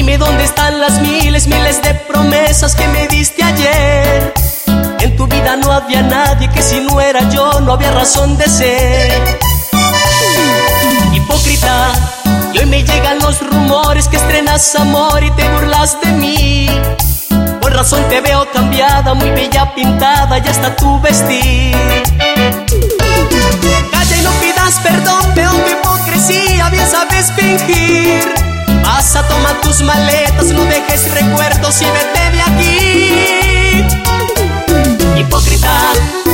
Dime dónde están las miles, miles de promesas que me diste ayer. En tu vida no había nadie que si no era yo no había razón de ser. Hipócrita, hoy me llegan los rumores que estrenas amor y te burlas de mí. Por razón te veo cambiada, muy bella pintada y hasta tu vestir. Calla y no pidas perdón, veo tu hipocresía, bien sabes fingir. Vas a tomar tus maletas, no dejes recuerdos y vete de aquí. Hipócrita,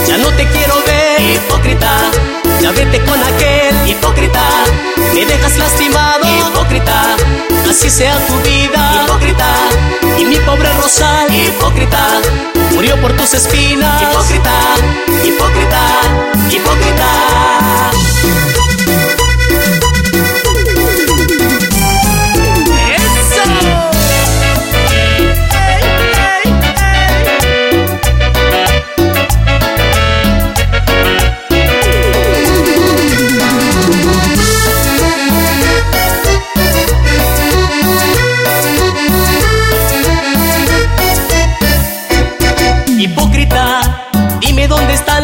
ya no te quiero ver, hipócrita. Ya vete con aquel, hipócrita. Me dejas lastimado, hipócrita. Así sea tu vida, hipócrita. Y mi pobre Rosal, hipócrita. Murió por tus espinas,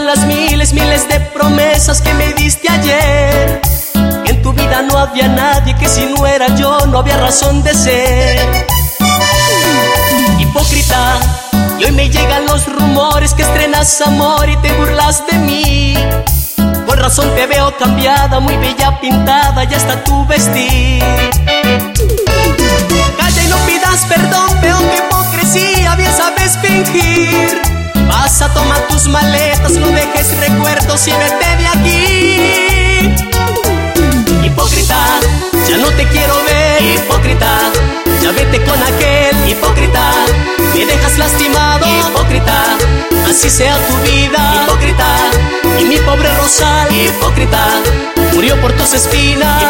las miles, miles de promesas que me diste ayer. Que en tu vida no había nadie, que si no era yo no había razón de ser. Hipócrita, y hoy me llegan los rumores que estrenas amor y te burlas de mí. Por razón te veo cambiada, muy bella pintada y hasta tu vestir. Maletas, no dejes recuerdos y vete de aquí. Hipócrita, ya no te quiero ver, hipócrita. Ya vete con aquel, hipócrita. Me dejas lastimado, hipócrita. Así sea tu vida, hipócrita. Y mi pobre Rosal, hipócrita. Murió por tus espinas,